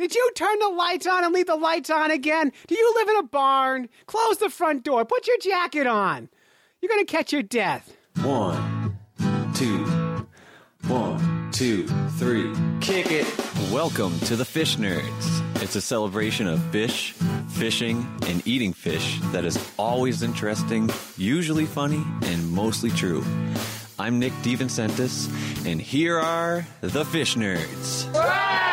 Did you turn the lights on and leave the lights on again? Do you live in a barn? Close the front door. Put your jacket on. You're going to catch your death. One, two, one, two, three. Kick it. Welcome to the Fish Nerds. It's a celebration of fish, fishing, and eating fish that is always interesting, usually funny, and mostly true. I'm Nick DeVincentis, and here are the Fish Nerds. I'm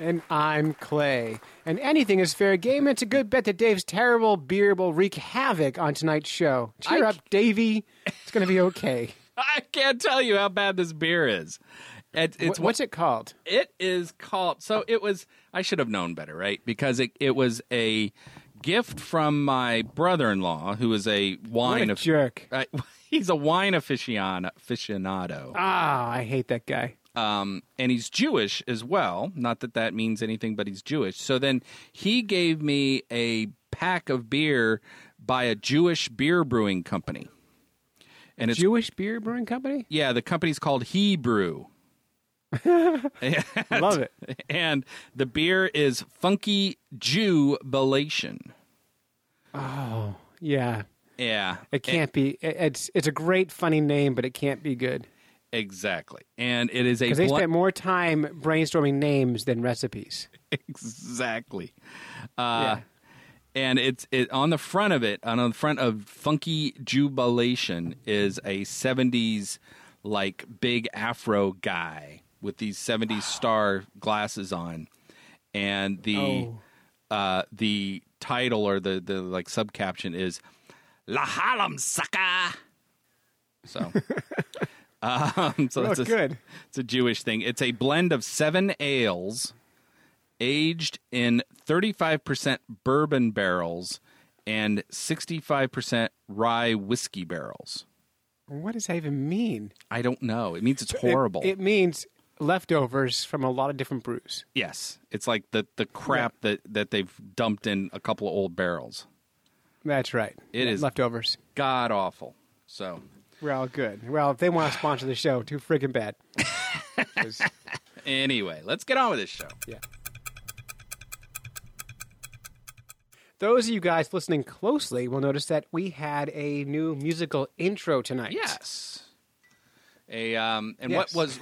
And I'm Clay. And anything is fair game. It's a good bet that Dave's terrible beer will wreak havoc on tonight's show. Cheer I- up, Davey. It's going to be okay. I can't tell you how bad this beer is. It, it's Wh- What's it called? It is called. So it was. I should have known better, right? Because it it was a gift from my brother-in-law, who is a wine What a of jerk. Uh, he's a wine aficionado. aficionado. Ah, I hate that guy. Um, and he's Jewish as well. Not that that means anything, but he's Jewish. So then he gave me a pack of beer by a Jewish beer brewing company, and it's Jewish beer brewing company? yeah, the company's called He'brew. I love it. and the beer is Funky Jew Jubilation. Oh, yeah. Yeah, It can't be. It's it's a great, funny name, but it can't be good exactly, and it is a because they bl- spent more time brainstorming names than recipes. exactly. yeah. Uh, and it's it on the front of it on the front of funky jubilation is a 70s like big afro guy with these 70s star glasses on and the Oh. uh the title or the the like subcaption is la halam sucker so um so Oh, that's a, good. it's a Jewish thing. It's a blend of seven ales aged in 35% bourbon barrels and 65% rye whiskey barrels. What does that even mean? I don't know. It means it's horrible. It, means leftovers from a lot of different brews. yes. It's like the, the crap that, that they've dumped in a couple of old barrels. That's right. It is- leftovers. God awful. So, We're all good. Well, if they want to sponsor the show, too freaking bad. anyway, let's get on with this show. yeah. Those of you guys listening closely will notice that we had a new musical intro tonight. Yes. A um, and Yes. what was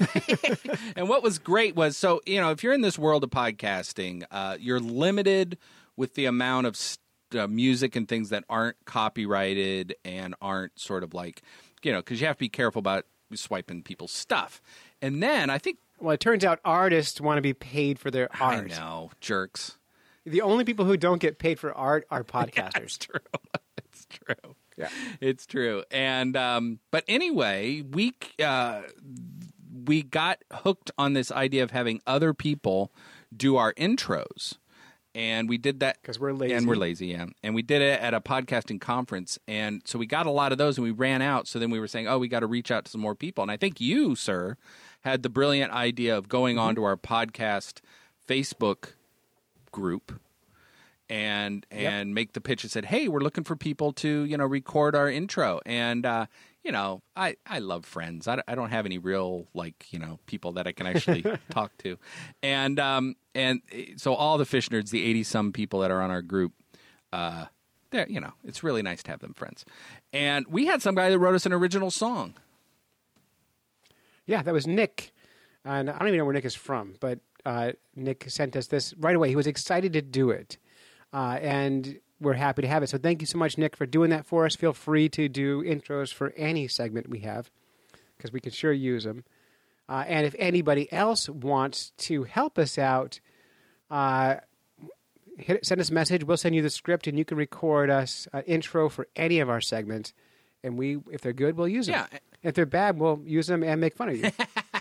and what was great was so you know if you're in this world of podcasting, uh, you're limited with the amount of st- uh, music and things that aren't copyrighted and aren't sort of like you know because you have to be careful about swiping people's stuff. And then I think Well, it turns out artists want to be paid for their I art. know jerks. The only people who don't get paid for art are podcasters. It's true. it's true. Yeah. It's true. And um, but anyway, we uh, we got hooked on this idea of having other people do our intros. And we did that because we're lazy. And we're lazy, yeah. And we did it at a podcasting conference, and so we got a lot of those, and we ran out. So then we were saying, "Oh, we got to reach out to some more people." And I think you, sir, had the brilliant idea of going Mm-hmm. onto our podcast Facebook group and and make the pitch and said, "Hey, we're looking for people to you know record our intro." And uh, you know, I I love friends. I, don't- I don't have any real like you know people that I can actually talk to, and um and eh, so all the fish nerds, the eighty some people that are on our group, uh, they're you know it's really nice to have them friends. And we had some guy that wrote us an original song. Yeah, that was Nick. And I don't even know where Nick is from, but uh, Nick sent us this right away. He was excited to do it. Uh, and we're happy to have it. So thank you so much, Nick, for doing that for us. Feel free to do intros for any segment we have because we can sure use them. Uh, and if anybody else wants to help us out, uh, hit, send us a message. We'll send you the script, and you can record us an intro for any of our segments. And we, if they're good, we'll use them. Yeah. If they're bad, we'll use them and make fun of you.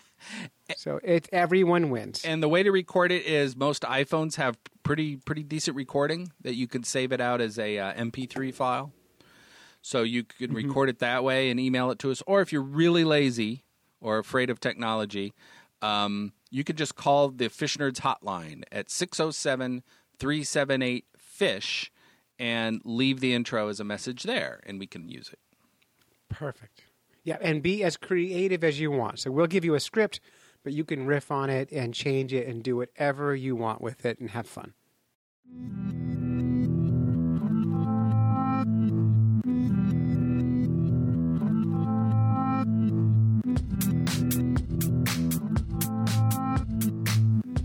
so it everyone wins. And the way to record it is most iPhones have pretty pretty decent recording that you can save it out as a uh, MP3 file. So you can record it that way and email it to us. Or if you're really lazy or afraid of technology, um, you could just call the Fish Nerds hotline at 607 378 FISH and leave the intro as a message there, and we can use it. Perfect. Yeah, and be as creative as you want. So we'll give you a script, but you can riff on it and change it and do whatever you want with it and have fun.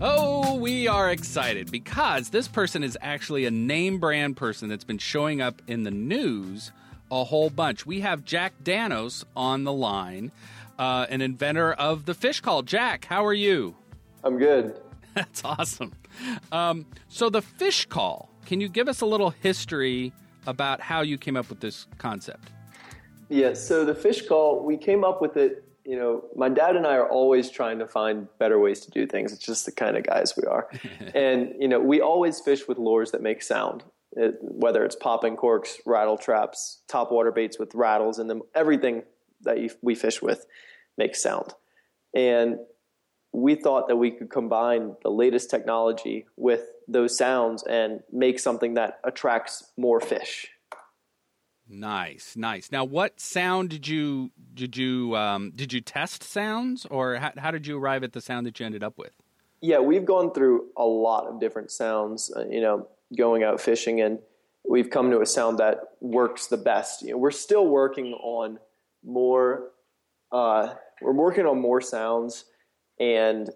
Oh, we are excited because this person is actually a name brand person that's been showing up in the news a whole bunch. We have Jack Danos on the line, uh, an inventor of the fish call. Jack, how are you? I'm good. That's awesome. Um, so, the fish call, can you give us a little history about how you came up with this concept? Yeah, so the fish call, we came up with it. You know, my dad and I are always trying to find better ways to do things. It's just the kind of guys we are. and, you know, we always fish with lures that make sound, it, whether it's popping corks, rattle traps, top water baits with rattles in them, everything that you, we fish with makes sound. And we thought that we could combine the latest technology with those sounds and make something that attracts more fish. Nice, nice. Now, what sound did you did you um, did you test sounds, or how, how did you arrive at the sound that you ended up with? Yeah, we've gone through a lot of different sounds. Uh, you know, going out fishing, and we've come to a sound that works the best. You know, we're still working on more. Uh, we're working on more sounds, and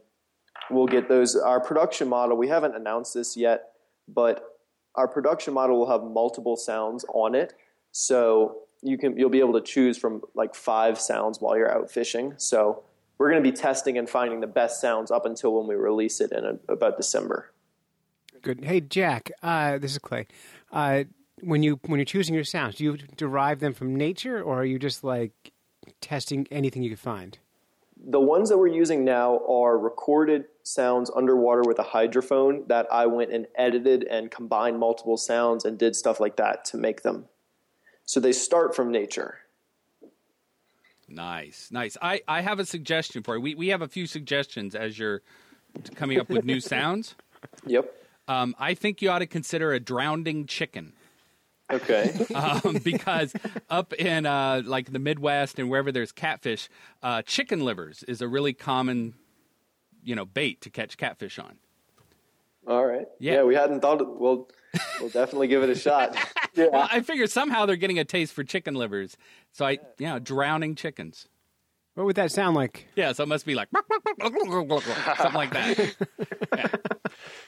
we'll get those. Our production model. We haven't announced this yet, but our production model will have multiple sounds on it so you can you'll be able to choose from like five sounds while you're out fishing. So we're going to be testing and finding the best sounds up until when we release it in a, about December. Good. Hey, Jack. Uh, this is Clay. Uh, when you when you're choosing your sounds, do you derive them from nature, or are you just like testing anything you can find? The ones that we're using now are recorded sounds underwater with a hydrophone that I went and edited and combined multiple sounds and did stuff like that to make them. So they start from nature. Nice, nice. I, I have a suggestion for you. We, we have a few suggestions as you're coming up with new sounds. Yep. Um, I think you ought to consider a drowning chicken. Okay. um, because up in uh, like the Midwest and wherever there's catfish, uh, chicken livers is a really common, you know, bait to catch catfish on. All right. Yeah. Yeah, we hadn't thought. Of, well, we'll definitely give it a shot. Yeah. Well, I figure somehow they're getting a taste for chicken livers. So I, yeah, drowning chickens. What would that sound like? Yeah, so it must be like something like that. Yeah.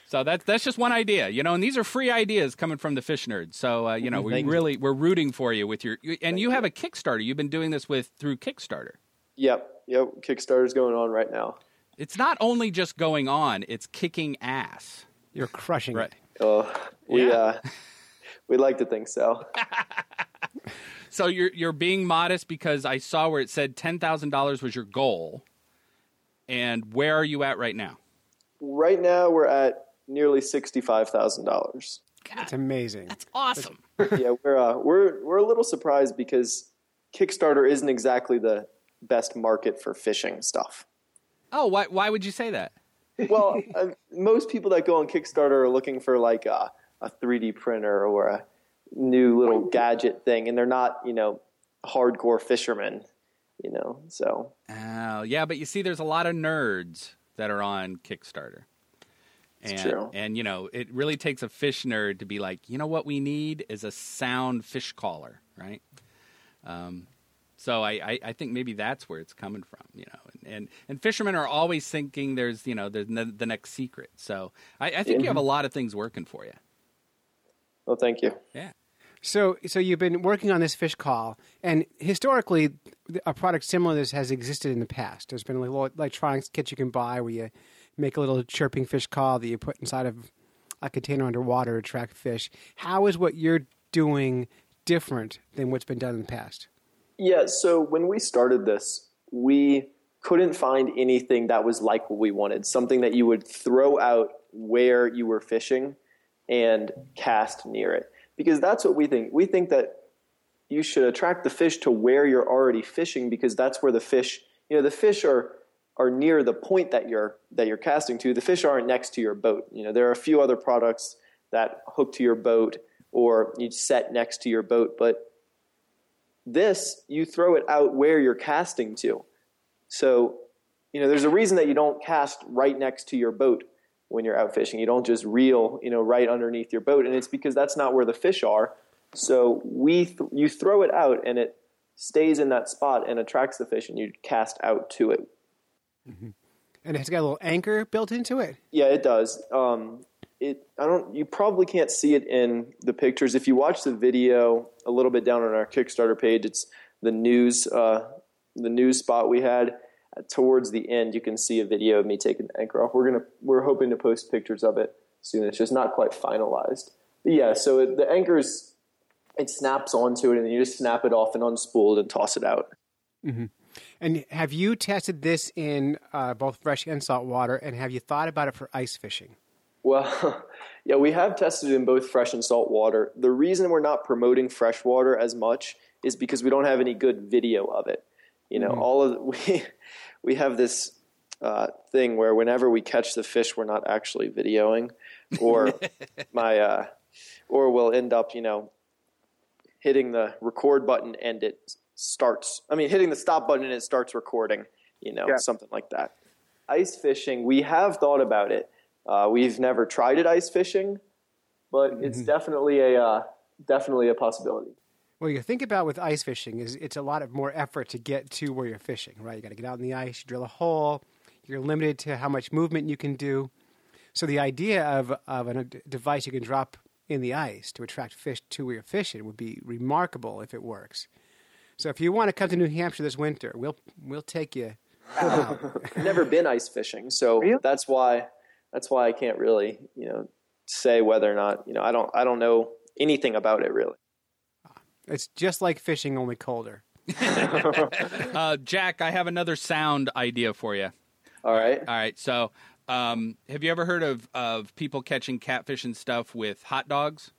So that's that's just one idea, you know. And these are free ideas coming from the fish nerds. So uh, you know, we Thank you. really we're rooting for you with your and you have a Kickstarter. You've been doing this with through Kickstarter. Yep. Yep. Kickstarter's going on right now. It's not only just going on; it's kicking ass. You're crushing Right. it. Oh, we Yeah. uh, we like to think so. So you're you're being modest because I saw where it said ten thousand dollars was your goal, and where are you at right now? Right now, we're at nearly sixty-five thousand dollars. It's amazing. That's awesome. yeah, we're uh, we're we're a little surprised because Kickstarter isn't exactly the best market for fishing stuff. Oh, why why would you say that? Well, uh, most people that go on Kickstarter are looking for like a, a 3D printer or a new little gadget thing, and they're not, you know, hardcore fishermen, you know. So Oh, yeah, but you see, there's a lot of nerds that are on Kickstarter. And, It's true. and you know, it really takes a fish nerd to be like, you know what we need is a sound fish caller, right? Um, so I, I, I think maybe that's where it's coming from, you know. And, and, and fishermen are always thinking there's, you know, there's the, the next secret. So I, I think you have a lot of things working for you. well, thank you. Yeah. So, so you've been working on this fish call, and historically, a product similar to this has existed in the past. There's been a little electronics kit you can buy where you make a little chirping fish call that you put inside of a container underwater to attract fish. How is what you're doing different than what's been done in the past? Yeah, so when we started this, we couldn't find anything that was like what we wanted. Something that you would throw out where you were fishing and cast near it. Because that's what we think. We think that you should attract the fish to where you're already fishing because that's where the fish, you know, the fish are are near the point that you're that you're casting to. The fish aren't next to your boat. You know, there are a few other products that hook to your boat or you set next to your boat, but This, you throw it out where you're casting to. So, you know, there's a reason that you don't cast right next to your boat when you're out fishing. You don't just reel, you know, right underneath your boat, and it's because that's not where the fish are. So we, th- you throw it out, and it stays in that spot and attracts the fish, and you cast out to it. And it's got a little anchor built into it. Yeah, it does. Um, it I don't. You probably can't see it in the pictures. If you watch the video a little bit down on our Kickstarter page, it's the news. Uh, the news spot we had towards the end. You can see a video of me taking the anchor off. We're gonna. We're hoping to post pictures of it soon. It's just not quite finalized. But yeah. So it, the anchor's it snaps onto it, and you just snap it off and unspool it and toss it out. And have you tested this in uh, both fresh and salt water? And have you thought about it for ice fishing? Well, yeah, we have tested it in both fresh and salt water. The reason we're not promoting freshwater as much is because we don't have any good video of it. You know, all of we we have this uh, thing where whenever we catch the fish, we're not actually videoing, or my uh, or we'll end up, you know, hitting the record button and it starts. I mean, hitting the stop button and it starts recording. You know, Yeah. something like that. Ice fishing, we have thought about it. Uh, we've never tried it ice fishing, but it's definitely a uh, definitely a possibility. Well, you think about with ice fishing is it's a lot of more effort to get to where you're fishing, right? You got to get out in the ice, you drill a hole, you're limited to how much movement you can do. So the idea of of a d- device you can drop in the ice to attract fish to where you're fishing would be remarkable if it works. So if you want to come to New Hampshire this winter, we'll we'll take you. never been ice fishing, so that's why that's why I can't really you know say whether or not you know I don't I don't know anything about it really. It's just like fishing, only colder. Uh, Jack, I have another sound idea for you. All right. All right, so um, have you ever heard of of people catching catfish and stuff with hot dogs?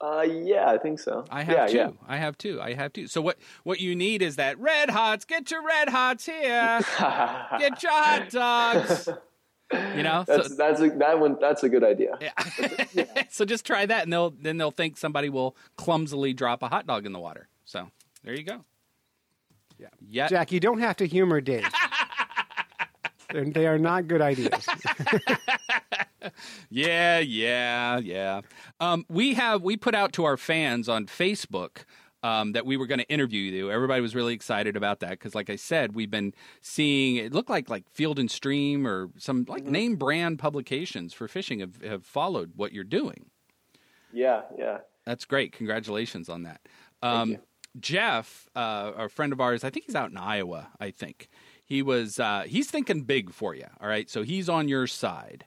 Uh, yeah, I think so. I have yeah, two. Yeah. I have two. I have two. So what what you need is that red hots. Get your red hots here. get your hot dogs. You know. That's so, that's a, that one. That's a good idea. yeah. so just try that, and they'll then they'll think somebody will clumsily drop a hot dog in the water. So there you go. Yeah. Yeah. Jack, you don't have to humor Dave. They're- they are not good ideas. Yeah, yeah, yeah. Um, we have we put out to our fans on Facebook um, that we were going to interview you. Everybody was really excited about that because, like I said, we've been seeing it looked like like Field and Stream or some like name brand publications for fishing have, have followed what you're doing. Yeah, yeah. That's great. Congratulations on that. Um. Jeff, uh, a friend of ours, I think he's out in Iowa. I think he was. Uh, he's thinking big for you. All right, so he's on your side,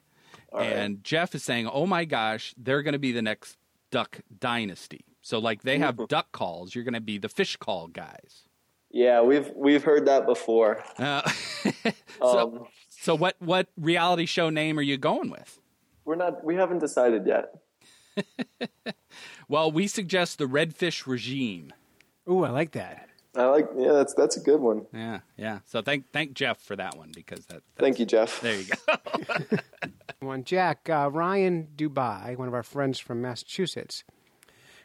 right. and Jeff is saying, "Oh my gosh, they're going to be the next duck dynasty." So like they have duck calls, you're going to be the fish call guys. Yeah, we've we've heard that before. Uh, so, Um, so what what reality show name are you going with? we're not. We haven't decided yet. Well, we suggest the redfish regime. Ooh, I like that. I like. Yeah, that's that's a good one. Yeah, yeah. So thank thank Jeff for that one because that. Thank you, Jeff. There you go. One, Jack, uh, Ryan Dubai, one of our friends from Massachusetts,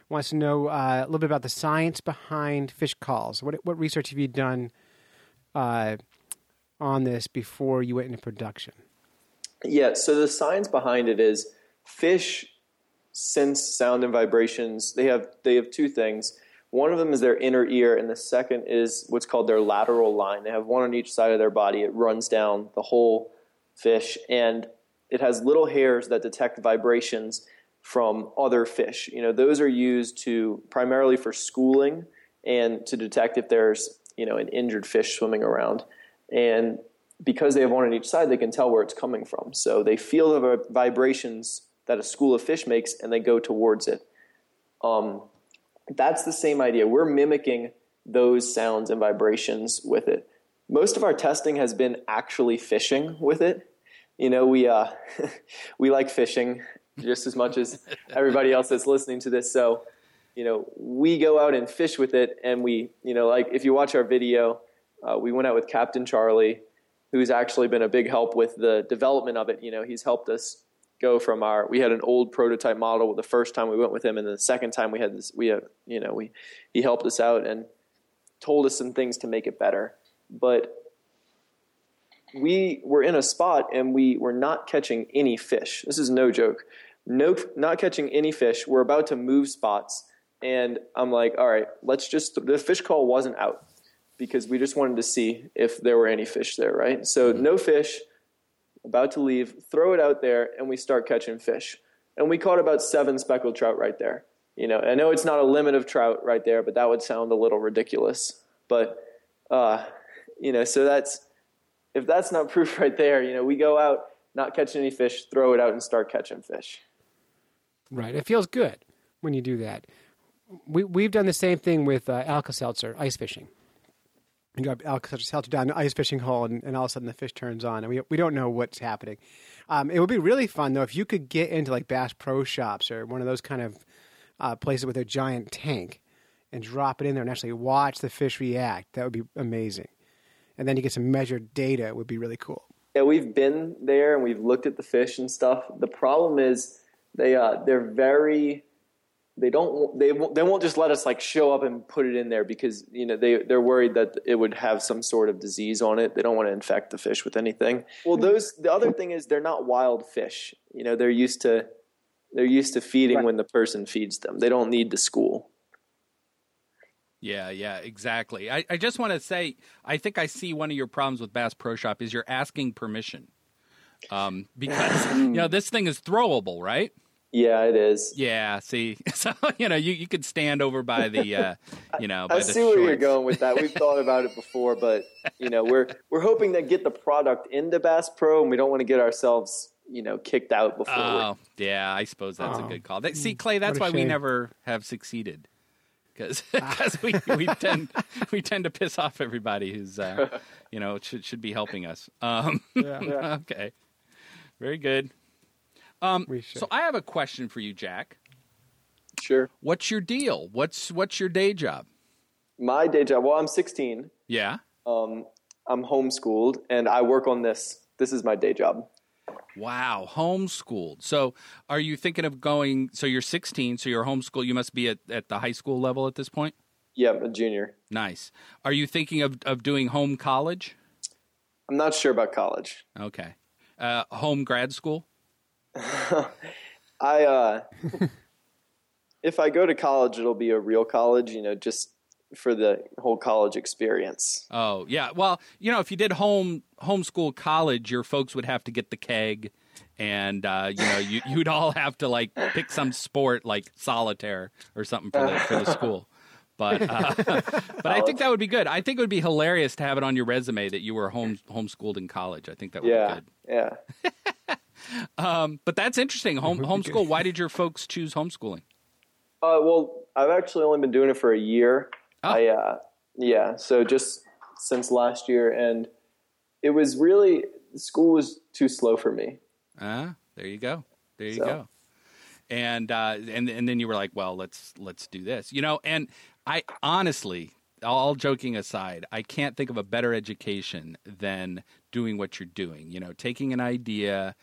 wants to know uh, a little bit about the science behind fish calls. What, what research have you done uh, on this before you went into production? Yeah, so the science behind it is fish sense sound and vibrations. They have they have two things. One of them is their inner ear, and the second is what's called their lateral line. They have one on each side of their body. It runs down the whole fish, and it has little hairs that detect vibrations from other fish. You know, those are used to primarily for schooling and to detect if there's you know an injured fish swimming around. And because they have one on each side, they can tell where it's coming from. So they feel the vibrations that a school of fish makes, and they go towards it. Um, that's the same idea. We're mimicking those sounds and vibrations with it. Most of our testing has been actually fishing with it. You know, we uh, we like fishing just as much as everybody else that's listening to this. So, you know, we go out and fish with it, and we, you know, like if you watch our video, uh, we went out with Captain Charlie, who's actually been a big help with the development of it. You know, he's helped us go from our we had an old prototype model the first time we went with him and the second time we had this we had you know we he helped us out and told us some things to make it better but we were in a spot and we were not catching any fish this is no joke no not catching any fish we're about to move spots and i'm like all right let's just the fish call wasn't out because we just wanted to see if there were any fish there right so no fish about to leave, throw it out there, and we start catching fish. And we caught about seven speckled trout right there. You know, I know it's not a limit of trout right there, but that would sound a little ridiculous. But, uh, you know, so that's, if that's not proof right there, you know, we go out, not catching any fish, throw it out and start catching fish. Right. It feels good when you do that. We, we've done the same thing with uh, Alka-Seltzer, ice fishing you know, Alka-Seltzer down the ice fishing hole, and, and, all of a sudden the fish turns on, and we we don't know what's happening. Um, it would be really fun though if you could get into like Bass Pro Shops or one of those kind of uh, places with a giant tank and drop it in there and actually watch the fish react. That would be amazing. And then you get some measured data. It would be really cool. Yeah, we've been there and we've looked at the fish and stuff. The problem is they uh, they're very they don't they won't, they won't just let us like show up and put it in there because you know they they're worried that it would have some sort of disease on it. They don't want to infect the fish with anything. Well, those the other thing is they're not wild fish. You know, they're used to they're used to feeding right. when the person feeds them. They don't need the school. Yeah, yeah, exactly. I, I just want to say, I think I see one of your problems with Bass Pro Shop is you're asking permission, um, because you know this thing is throwable, right? Yeah, it is. Yeah, see, so you know, you, you could stand over by the, uh, you know, I see shorts. where you're going with that. We've thought about it before, but you know, we're we're hoping to get the product into Bass Pro, and we don't want to get ourselves, you know, kicked out before. Oh, yeah, I suppose that's oh. a good call. That, see, Clay, that's why shame. we never have succeeded because because we, we tend we tend to piss off everybody who's uh, you know should should be helping us. Um, yeah. okay, very good. Um, so I have a question for you, Jack. Sure. What's your deal? What's what's your day job? My day job. Well, I'm 16. Yeah. Um, I'm homeschooled, and I work on this. This is my day job. Wow, homeschooled. So, are you thinking of going? So you're 16. So you're homeschooled. You must be at, at the high school level at this point. Yeah, I'm a junior. Nice. Are you thinking of of doing home college? I'm not sure about college. Okay. Uh, home grad school. I uh, if I go to college, it'll be a real college. You know, just for the whole college experience. Oh yeah, well, you know, if you did home homeschool college, your folks would have to get the keg, and uh, you know, you, you'd all have to like pick some sport like solitaire or something for the for the school. But uh, but I think that would be good. I think it would be hilarious to have it on your resume that you were home homeschooled in college. I think that would yeah, be good. Yeah. Um, but that's interesting. Home homeschool. Why did your folks choose homeschooling? Uh, well, I've actually only been doing it for a year. Oh. I uh, yeah, so just since last year, and it was really school was too slow for me. Ah, uh, there you go. There you so. go. And uh, and and then you were like, well, let's let's do this, you know. And I honestly, all joking aside, I can't think of a better education than doing what you're doing. You know, taking an idea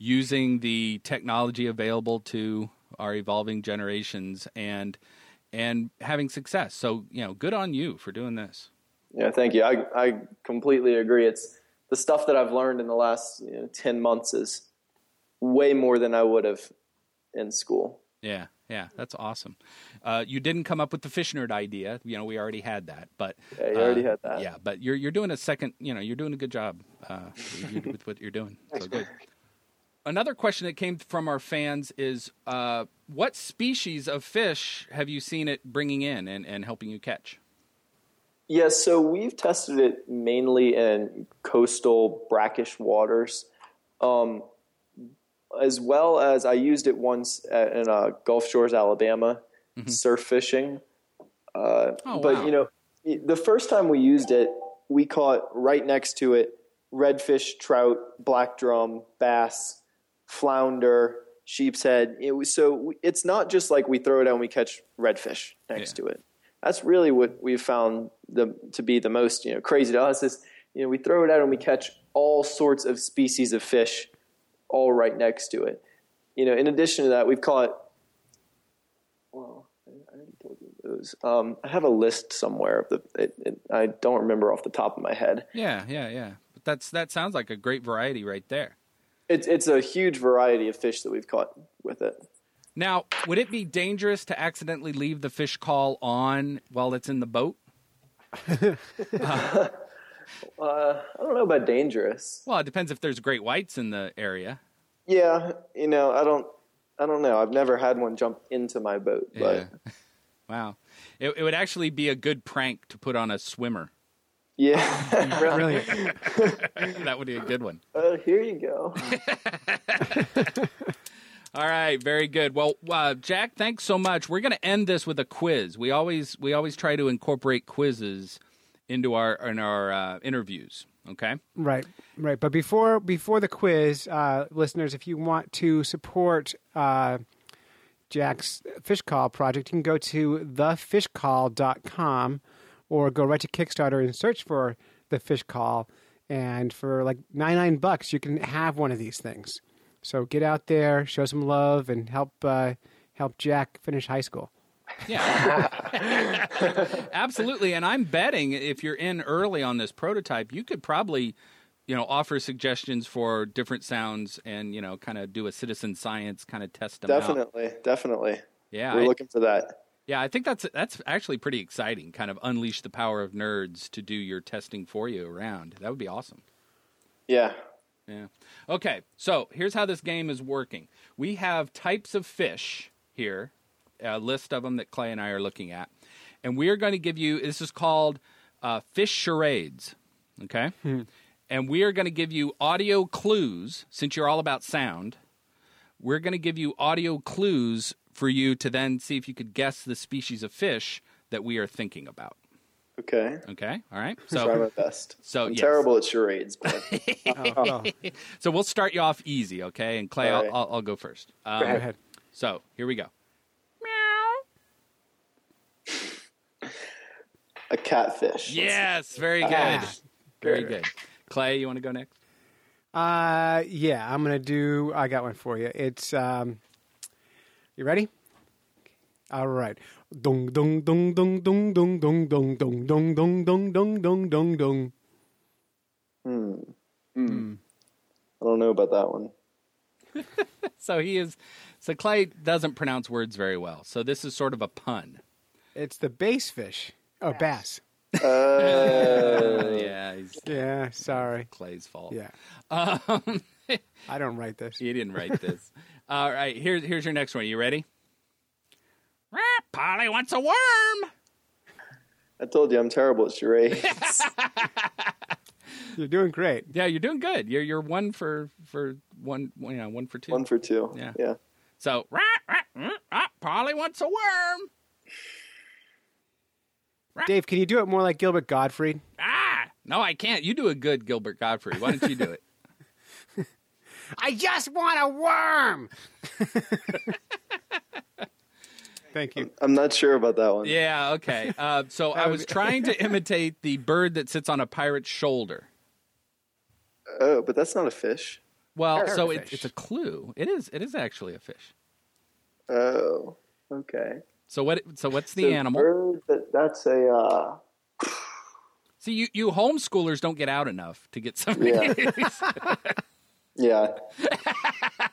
using the technology available to our evolving generations and and having success. So, you know, good on you for doing this. Yeah, thank you. I I completely agree. It's the stuff that I've learned in the last you know, 10 months is way more than I would have in school. Yeah, yeah, that's awesome. Uh, you didn't come up with the fish nerd idea. You know, we already had that, but yeah, you already uh, had that. Yeah, but you're you're doing a second. You know, you're doing a good job uh, with what you're doing. So good another question that came from our fans is uh, what species of fish have you seen it bringing in and, and helping you catch? Yes, yeah, so we've tested it mainly in coastal brackish waters, um, as well as I used it once at, in uh, Gulf Shores, Alabama, mm-hmm. surf fishing. Uh, oh, but wow. you know, the first time we used it, we caught right next to it redfish, trout, black drum, bass, flounder, sheep's head. It was, so it's not just like we throw it out and we catch redfish next yeah. to it. That's really what we've found the, to be the most you know crazy to us is you know we throw it out and we catch all sorts of species of fish all right next to it. you know, in addition to that, we've caught. Well, I already told you those. Um, I have a list somewhere of the. It, it, I don't remember off the top of my head. Yeah, yeah, yeah. But that's that sounds like a great variety right there. It's it's a huge variety of fish that we've caught with it. Now, would it be dangerous to accidentally leave the fish call on while it's in the boat? Uh, I don't know about dangerous. Well, it depends if there's great whites in the area. Yeah, you know, I don't. I don't know. I've never had one jump into my boat, but Yeah. Wow. It, it would actually be a good prank to put on a swimmer. Yeah. Brilliant. That would be a good one. uh, here you go. All right, very good. Well, uh, Jack, thanks so much. We're going to end this with a quiz. We always we always try to incorporate quizzes into our in our uh, interviews. Okay. Right, right. But before before the quiz, uh, listeners, if you want to support uh, Jack's fish call project, you can go to thefishcall.com or go right to Kickstarter and search for the fish call. And for like 99 bucks, you can have one of these things. So get out there, show some love, and help uh, help Jack finish high school. Yeah. Absolutely. And I'm betting if you're in early on this prototype, you could probably, you know, offer suggestions for different sounds and, you know, kind of do a citizen science kind of test them out. definitely, definitely. Yeah. We're I- looking for that. Yeah, I think that's that's actually pretty exciting. Kind of unleash the power of nerds to do your testing for you around. That would be awesome. Yeah. Yeah. Okay, so here's how this game is working. We have types of fish here, a list of them that Clay and I are looking at, and we are going to give you. This is called uh, fish charades. Okay, and we are going to give you audio clues since you're all about sound. We're going to give you audio clues for you to then see if you could guess the species of fish that we are thinking about. Okay. Okay, all right. So Try So, my best. so, I'm yes. terrible at charades, but Oh, so we'll start you off easy, okay? And Clay, All I'll, right. I'll, I'll go first. Um, go ahead. So here we go. Meow. A catfish. Yes, very good. Yeah. Very good. Clay, you want to go next? Uh, yeah, I'm gonna do. I got one for you. It's um, you ready? All right. Dong dong dong dong dong dong dong dong dong dong dong dong dong dong dong dong. I don't know about that one. So he is. So Clay doesn't pronounce words very well. So this is sort of a pun. It's the bass fish. Oh, bass. Uh, yeah, he's Yeah, sorry. Clay's fault. Yeah, Um, I don't write this. he didn't write this. All right, here's here's your next one. You ready? Polly wants a worm. I told you I'm terrible at charades. You're doing great. Yeah, you're doing good. You're you're one for for one. You know, one for two. one for two. Yeah. Yeah. So, rah, rah, mm, ah, Polly wants a worm. Dave, can you do it more like Gilbert Gottfried? Ah, no, I can't. You do a good Gilbert Gottfried. Why don't you do it? I just want a worm. Thank you. I'm not sure about that one. yeah, okay. Uh, so I was trying to imitate the bird that sits on a pirate's shoulder. Oh, but that's not a fish. Well, so it, Parrotfish. it's a clue. It is. It is actually a fish. Oh, okay. So what? So what's the So animal? bird, that, that's a. Uh, See, you you homeschoolers don't get out enough to get some. Yeah. yeah.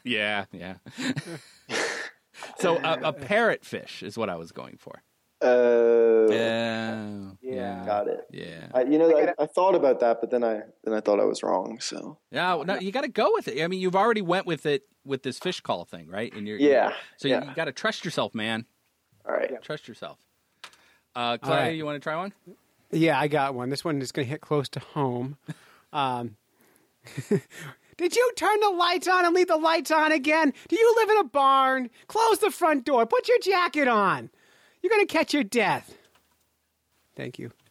yeah, yeah. so a, a parrotfish is what I was going for. Oh, Yeah, yeah, got it. yeah. I, you know, I, I thought about that, but then I then I thought I was wrong. So Yeah. no, you got to go with it. I mean, you've already went with it with this fish call thing, right? And you're Yeah, So yeah. you, got to trust yourself, man. all right. Trust yourself. Uh, Clay, right. you want to try one? Yeah, I got one. This one is going to hit close to home. Um, did you turn the lights on and leave the lights on again? Do you live in a barn? Close the front door. Put your jacket on. You're going to catch your death. Thank you.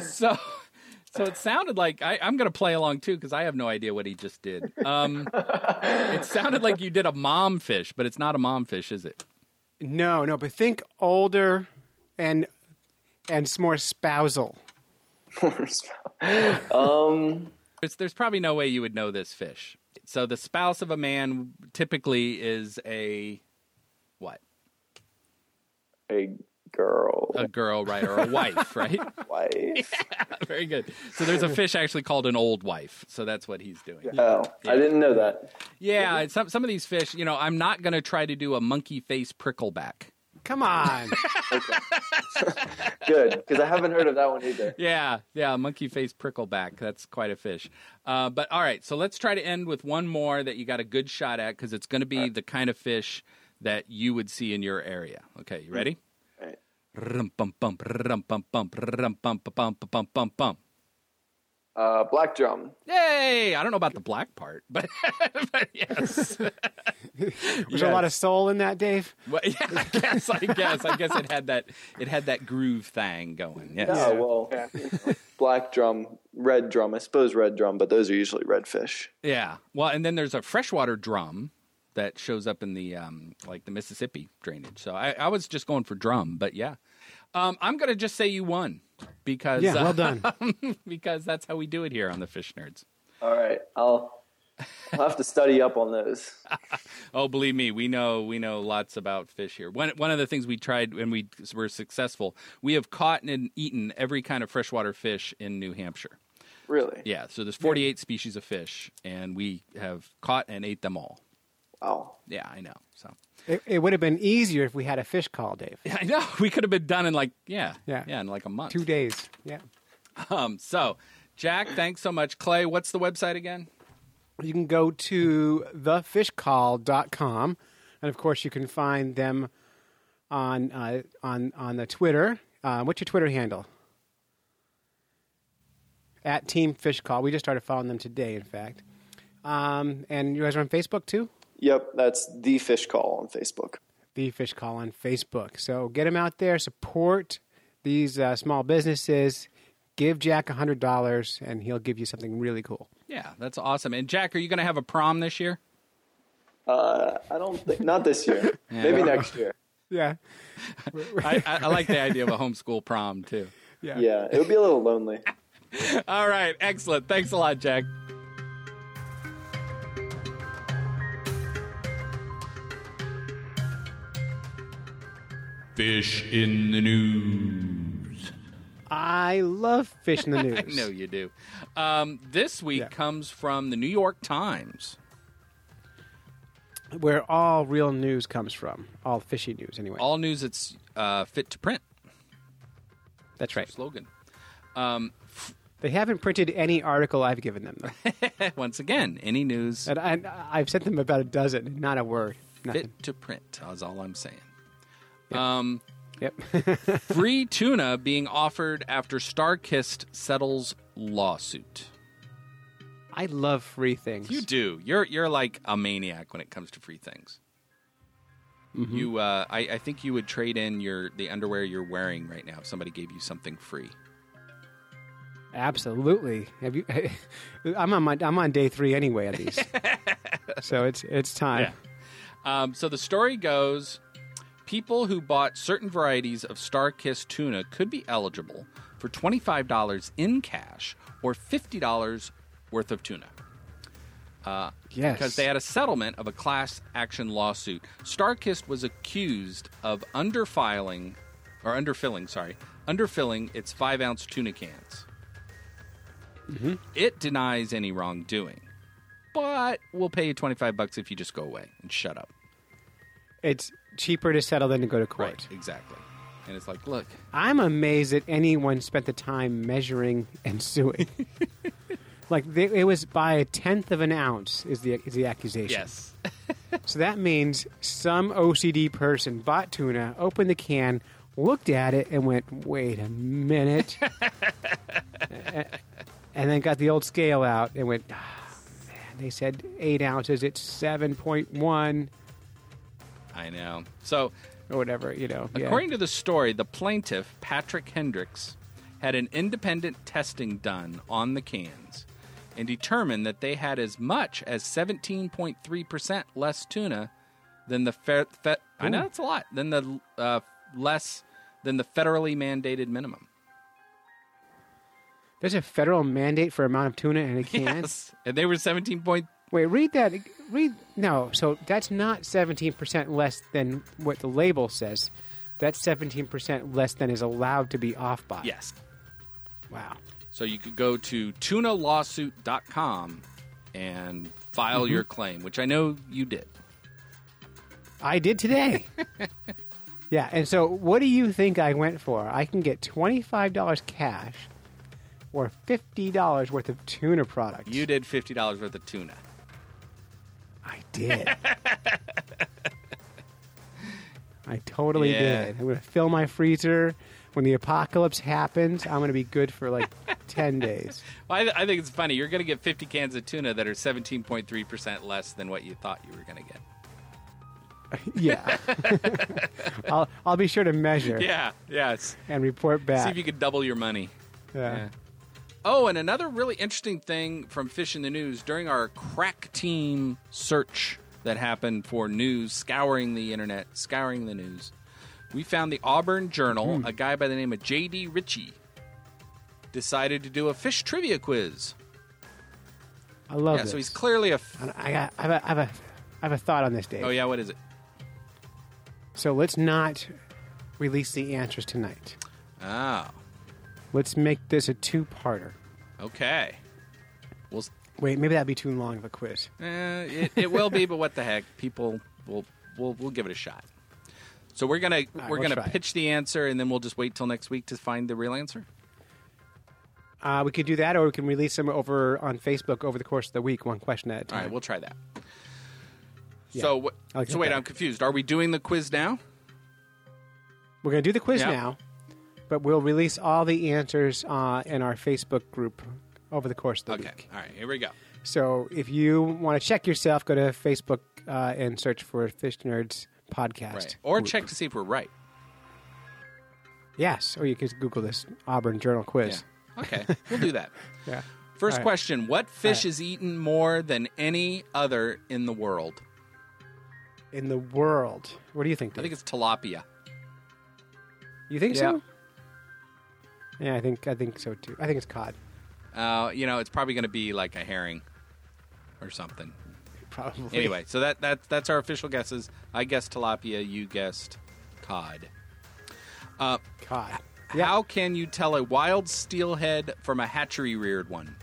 So, so it sounded like I, I'm going to play along too because I have no idea what he just did. Um, it sounded like you did a mom fish, but it's not a mom fish, is it? No, no, but think older and and it's more spousal. um, It's, there's probably no way you would know this fish. So the spouse of a man typically is a what? A girl, A girl, right, or a wife, right? wife. Very good. So there's a fish actually called an old wife. So that's what he's doing. Oh, I didn't know that. Yeah, some some of these fish, you know, I'm not going to try to do a monkey face prickleback. Come on. Good, because I haven't heard of that one either. Yeah, yeah, monkey face prickleback. That's quite a fish. Uh, but all right, so let's try to end with one more that you got a good shot at because it's going to be the kind of fish that you would see in your area. Okay, you ready? All right. Rum, bum, bum, rum, bum, bum, rum, bum, bum, bum, bum, bum, bum. Uh, black drum. Yay! I don't know about the black part, but, but yes. There's a lot of soul in that, Dave. Well, yeah, I guess. I guess. I guess it had that. It had that groove thing going. Yes. Oh well, you know, black drum, red drum. I suppose red drum, but those are usually redfish. Yeah. Well, and then there's a freshwater drum that shows up in the um, like the Mississippi drainage. So I, I was just going for drum, but yeah. Um, I'm gonna just say you won because Yeah, well uh, done. because that's how we do it here on the Fish Nerds. All right, I'll I'll have to study up on those. Oh, believe me, we know we know lots about fish here. One one of the things we tried when we were successful, we have caught and eaten every kind of freshwater fish in New Hampshire. Really? Yeah, so there's 48 species of fish, and we have caught and ate them all. Wow. Yeah, I know. So It, it would have been easier if we had a fish call, Dave. Yeah, I know. We could have been done in like yeah, Yeah. yeah, in like a month. Two days. Yeah. Um, so, Jack, thanks so much. Clay, what's the website again? You can go to thefishcall.com. And of course, you can find them on uh, on on the Twitter. Uh, what's your Twitter handle? At Team Fish Call. We just started following them today, in fact. Um, and you guys are on Facebook too. Yep, that's the fish call on Facebook. The Fish Call on Facebook. So get them out there. Support these uh, small businesses. Give Jack a hundred dollars, and he'll give you something really cool. Yeah, that's awesome. And Jack, are you going to have a prom this year? Uh, I don't think not this year. Maybe next year. Yeah. I, I, I like the idea of a homeschool prom too. Yeah. Yeah, it would be a little lonely. All right, excellent. Thanks a lot, Jack. Fish in the news. I love fish in the news. I know you do. Um, this week Yeah. comes from the New York Times. where all real news comes from. All fishy news, anyway. All news that's uh, fit to print. That's right. Slogan. Um, They haven't printed any article I've given them, though. once again, any news and I, I've sent them about a dozen, not a word. Nothing. fit to print. Is all I'm saying. Um, Yep. free tuna being offered after Starkist settles lawsuit. I love free things. You do. You're you're like a maniac when it comes to free things. You, uh, I, I think you would trade in your the underwear you're wearing right now if somebody gave you something free. Absolutely. Have you? I'm on my. I'm on day three anyway of these, so it's it's time. Um, so the story goes people who bought certain varieties of Starkist tuna could be eligible for $25 in cash or $50 worth of tuna. Uh, Yes. Because they had a settlement of a class action lawsuit. Starkist was accused of underfiling, or underfilling, sorry, underfilling its five ounce tuna cans. It denies any wrongdoing, but we'll pay you 25 bucks if you just go away and shut up. It's cheaper to settle than to go to court. Right, exactly. And it's like, look, I'm amazed that anyone spent the time measuring and suing. like they, it was by a tenth of an ounce is the is the accusation. yes, So that means some OCD person bought tuna, opened the can, looked at it, and went, "Wait a minute," and then got the old scale out and went, "Ah, "Man, they said eight ounces. It's seven point one I know. So, or whatever." You know. yeah. according to the story, the plaintiff, Patrick Hendricks, had an independent testing done on the cans and determined that they had as much as 17.3% less tuna than the fe- fe- I know that's a lot than the uh, less than the federally mandated minimum. There's a federal mandate for amount of tuna in a can. Yes, and they were 17 point Wait, read that. Read no. So that's not seventeen percent less than what the label says. That's seventeen percent less than is allowed to be off by. Yes. Wow. So you could go to tunalawsuit.com and file Mm-hmm. your claim, which I know you did. I did today. yeah, and so what do you think I went for? I can get twenty five dollars cash or fifty dollars worth of tuna products. You did fifty dollars worth of tuna. I did. I totally Yeah. did. I'm going to fill my freezer. When the apocalypse happens, I'm going to be good for like 10 days. Well, I, th- I think it's funny. You're going to get 50 cans of tuna that are 17.3% less than what you thought you were going to get. Yeah. I'll, I'll be sure to measure Yeah, yes. and report back. See if you could double your money. yeah. Oh, and another really interesting thing from Fish in the News during our crack team search that happened for news, scouring the internet, scouring the news, we found the Auburn Journal, hmm. a guy by the name of J.D. Ritchie, decided to do a fish trivia quiz. I love yeah, this. so he's clearly a. F- I, got, I, have a, I, have a, I have a thought on this, Dave. oh, yeah, what is it? So let's not release the answers tonight. Oh, Let's make this a two parter. okay. We'll, Wait, maybe that'd be too long of a quiz. eh, it, it will be, but what the heck? People will we'll, we'll give it a shot. So we're gonna right, we're we'll gonna try pitch the answer, and then we'll just wait till next week to find the real answer. Uh, we could do that, or we can release them over on Facebook over the course of the week, one question at a time. right, we'll try that. Yeah, So, like so wait. I'm confused. Are we doing the quiz now? We're going to do the quiz Yeah. now, but we'll release all the answers uh, in our Facebook group over the course of the Okay. week. All right, here we go. So if you want to check yourself, go to Facebook uh, and search for Fish Nerds Podcast. Right. Or group. check to see if we're right. Yes, or you could Google this Auburn Journal Yeah. quiz. Okay, we'll do that. Yeah. First right. question What fish right. is eaten more than any other in the world? In the world, what do you think? I think it's tilapia. you think Yeah. so? Yeah, I think I think so too. I think it's cod, Uh, you know, it's probably going to be like a herring or something. probably. Anyway, so that, that that's our official guesses. I guessed tilapia, you guessed cod. Uh, cod. How can you tell a wild steelhead from a hatchery reared one?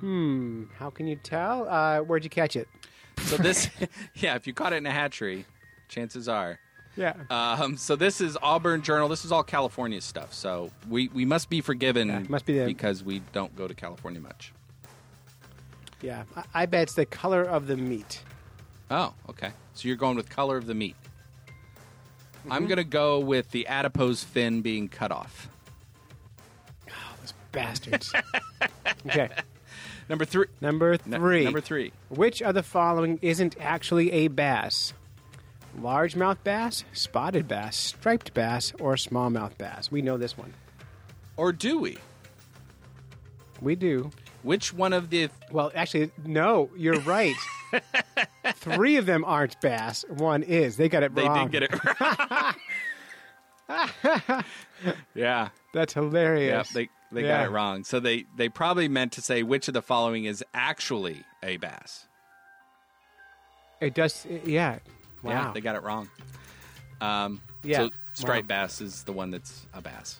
Hmm. How can you tell? Uh, where'd you catch it? So this, yeah, if you caught it in a hatchery, chances are. Yeah. Um, so this is Auburn Journal. This is all California stuff. So we, we must be forgiven Yeah, must be the- because we don't go to California much. yeah. I, I bet it's the color of the meat. Oh, okay. So you're going with color of the meat. Mm-hmm. I'm going to go with the adipose fin being cut off. Oh, Those bastards. okay. Number three. Number three. number three. Which of the following isn't actually a bass? Largemouth bass, spotted bass, striped bass, or smallmouth bass? We know this one. Or do we? We do. Which one of the Well, actually, no, you're right. Three of them aren't bass. One is. They got it they wrong. They did get it yeah. That's Yeah, hilarious. they they Yeah. got it wrong. So they they probably meant to say which of the following is actually a bass. It does. Yeah. Wow. Yeah, they got it wrong. Um, Yeah, So striped wow. bass is the one that's a bass.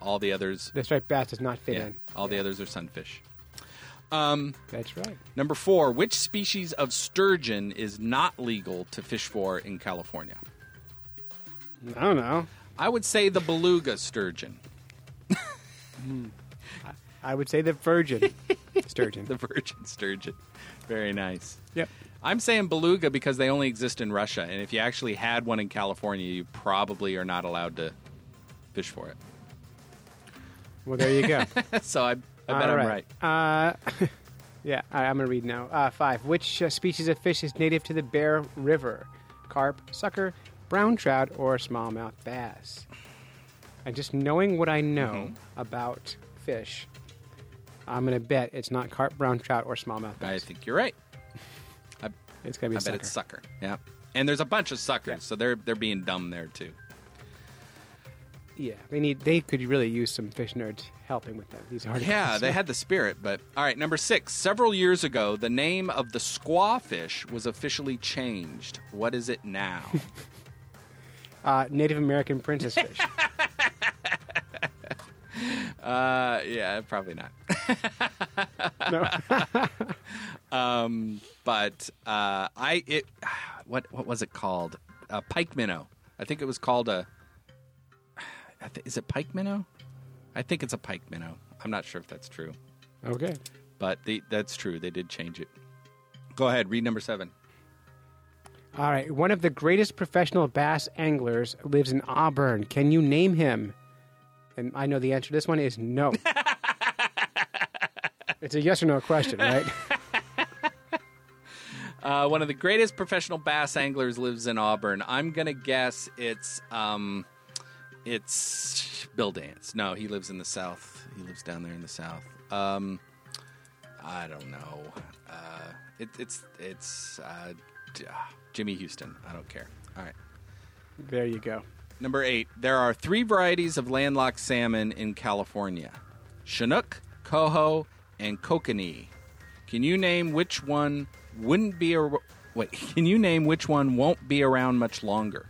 All the others, the striped bass does not fit yeah, in. all the others are sunfish. Um, That's right. number four, which species of sturgeon is not legal to fish for in California? I don't know. I would say the beluga sturgeon, I would say the virgin sturgeon. the virgin sturgeon. Very nice. yep. I'm saying beluga because they only exist in Russia, and if you actually had one in California, you probably are not allowed to fish for it. Well, there you go. so I, I bet All I'm right. Uh, yeah, right, I'm going to read now. Uh, five. Which uh, species of fish is native to the Bear River? Carp, sucker, brown trout, or smallmouth bass? And just knowing what I know Mm-hmm. about fish, I'm going to bet it's not carp, brown trout, or smallmouth bass. I think you're right. It's to be I a bet sucker. it's sucker. Yeah, and there's a bunch of suckers, Yeah. so they're they're being dumb there too. Yeah, they need. They could really use some fish nerds helping with them. These articles. Yeah, they had the spirit, but all right. Number six. Several years ago, the name of the squaw fish was officially changed. What is it now? uh, Native American princess fish. uh, yeah, probably not. no. um, but uh, I it what what was it called? A pike minnow. I think it was called a. Th- is it pike minnow? I think it's a pike minnow. I'm not sure if that's true, okay. but the, that's true. They did change it. Go ahead. Read number seven. All right. One of the greatest professional bass anglers lives in Auburn. Can you name him? And I know the answer to this one is no. it's a yes or no question, right? Uh, one of the greatest professional bass anglers lives in Auburn. I'm gonna guess it's um, it's Bill Dance. No, he lives in the south. He lives down there in the south. Um, I don't know. Uh, it, it's it's uh, Jimmy Houston. I don't care. All right. there you go. Number eight. There are three varieties of landlocked salmon in California: Chinook, coho, and kokanee. Can you name which one wouldn't be a wait? Can you name which one won't be around much longer?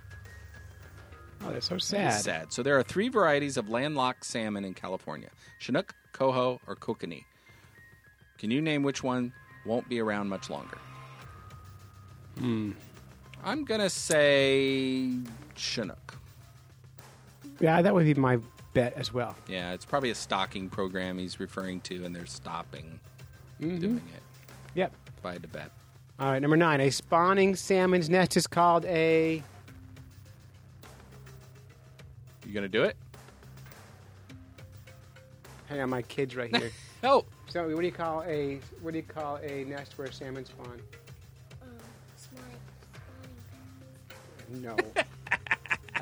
Oh, that's so sad. sad. So there are three varieties of landlocked salmon in California: Chinook, coho, or kokanee. Can you name which one won't be around much longer? Hmm. I'm gonna say Chinook. Yeah, that would be my bet as well. Yeah, it's probably a stocking program he's referring to, and they're stopping Mm-hmm. doing it. Yep. By the bet. All right, number nine. A spawning salmon's nest is called a. You gonna do it? Hang on, my kid's right here. Oh, so, what do you call a what do you call a nest where salmon spawn? Um, smart, spawning No.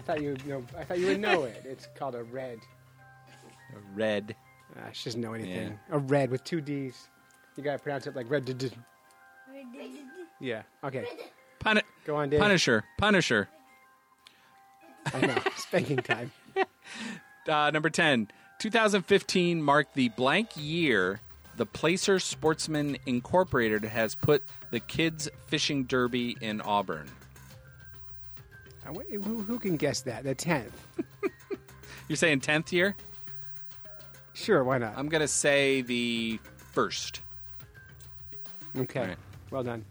I thought you would know. I thought you would know it. It's called a redd. A redd. Ah, she doesn't know anything. A redd with two D's. You gotta pronounce it like red. d- d- Yeah. Okay. Pun- Go on, Dave. Punisher. Punisher. I know. Spanking time. Uh, number 10. 2015 marked the blank year the Placer Sportsman Incorporated has put the Kids Fishing Derby in Auburn. Who, who can guess that? The tenth. You're saying 10th year? Sure. Why not? I'm going to say the first. Okay. Right. Well done.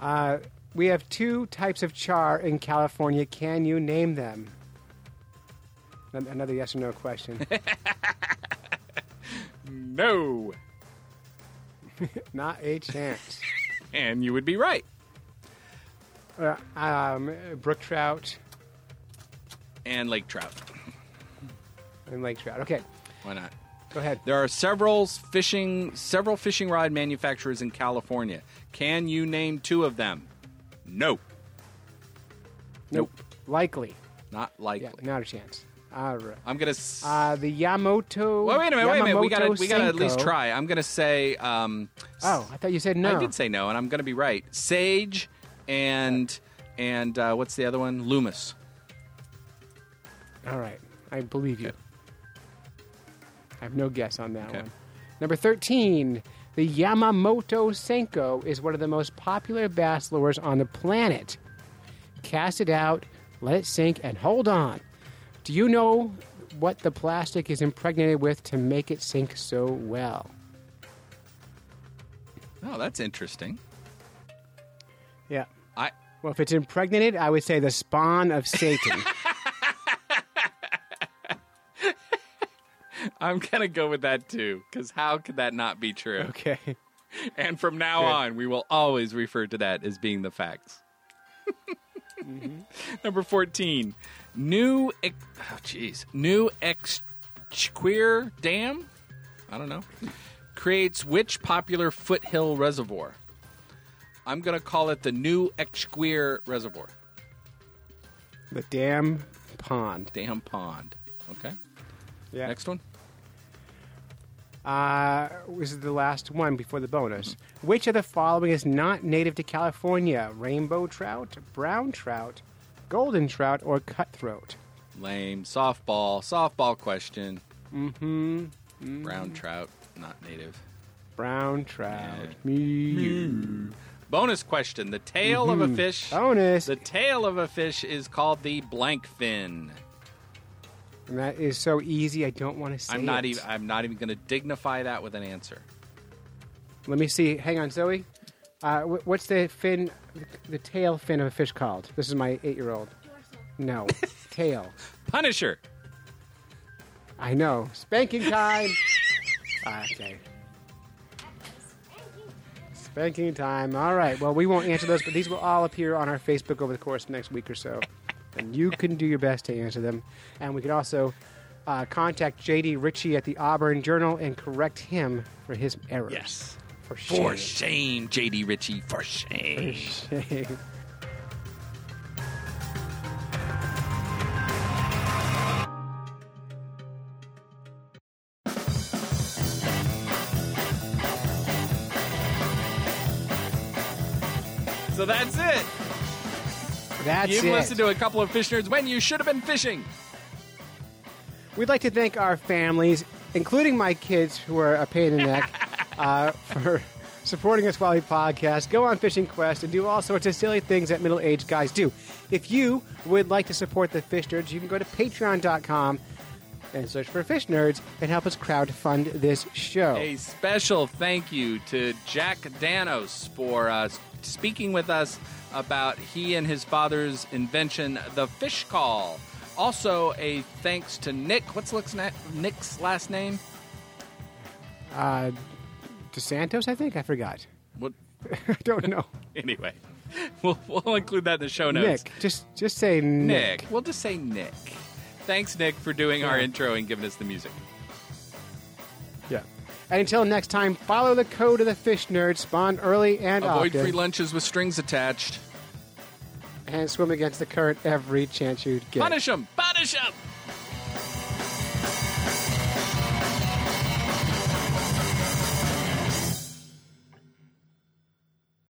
Uh, we have two types of char in California. Can you name them? Another yes or no question. No. Not a chance. And you would be right. Uh, um, brook trout And lake trout. and lake trout. Okay, Why not? go ahead. There are several fishing several fishing rod manufacturers in California. Can you name two of them? No. Nope. Likely. Not likely. Yeah, not a chance. All right. I'm gonna. S- Uh, the Yamato. well, wait a minute. Wait a minute. We gotta. We gotta at least try. I'm gonna say. Um, Oh, I thought you said no. I did say no, and I'm gonna be right. Sage and and uh, what's the other one? Loomis. All right, I believe you. Okay. I have no guess on that Okay. one. Number thirteen. The Yamamoto Senko is one of the most popular bass lures on the planet. Cast it out, let it sink, and hold on. Do you know what the plastic is impregnated with to make it sink so well? Oh, that's interesting. Yeah. I Well, if it's impregnated, I would say the spawn of Satan. I'm gonna go with that too, because how could that not be true? okay. And from now Good. on, we will always refer to that as being the facts. Mm-hmm. Number 14. New, ex- oh, jeez. New Exqueer Dam? I don't know. Creates which popular foothill reservoir? I'm going to call it the New Exqueer Reservoir. The dam pond. Dam Pond. Okay. Yeah. Next one. Uh, this is the last one before the bonus. Which of the following is not native to California? Rainbow trout, brown trout, golden trout, or cutthroat? Lame. Softball. Softball question. Mm-hmm. Brown trout, not native. Brown trout. Yeah. Me. Bonus question. The tail of a Mhm. fish. Bonus. The tail of a fish is called the blank fin. And that is so easy. I don't want to say I'm not it. even. I'm not even going to dignify that with an answer. Let me see. Hang on, Zoe. Uh, what's the fin, the tail fin of a fish called? This is my eight-year-old. No, tail. Punisher. I know. Spanking time. okay. Spanking time. All right. Well, we won't answer those, but these will all appear on our Facebook over the course of next week or so. And you can do your best to answer them. And we can also uh, contact JD Ritchie at the Auburn Journal and correct him for his errors. Yes. For shame. For shame, JD Ritchie. For For shame. So that's it. That's it. You've it. listened to a couple of fish nerds when you should have been fishing. We'd like to thank our families, including my kids, who are a pain in the neck, uh, for supporting us while we podcast. Go on Fishing Quest and do all sorts of silly things that middle aged guys do. If you would like to support the Fish Nerds, you can go to patreon.com and search for Fish Nerds and help us crowdfund this show. A special thank you to Jack Danos for uh, speaking with us about he and his father's invention, the fish call. Also, a thanks to Nick. What's Nick's last name? Uh, DeSantos, I think? I forgot. What? I don't know. Anyway, we'll, we'll include that in the show notes. Nick. Just, just say Nick. Nick. We'll just say Nick. Thanks, Nick, for doing our intro and giving us the music. Yeah. And until next time, follow the code of the Fish Nerds, spawn early and Avoid often. free lunches with strings attached. and swim against the current every chance you get. Punish them! Punish them!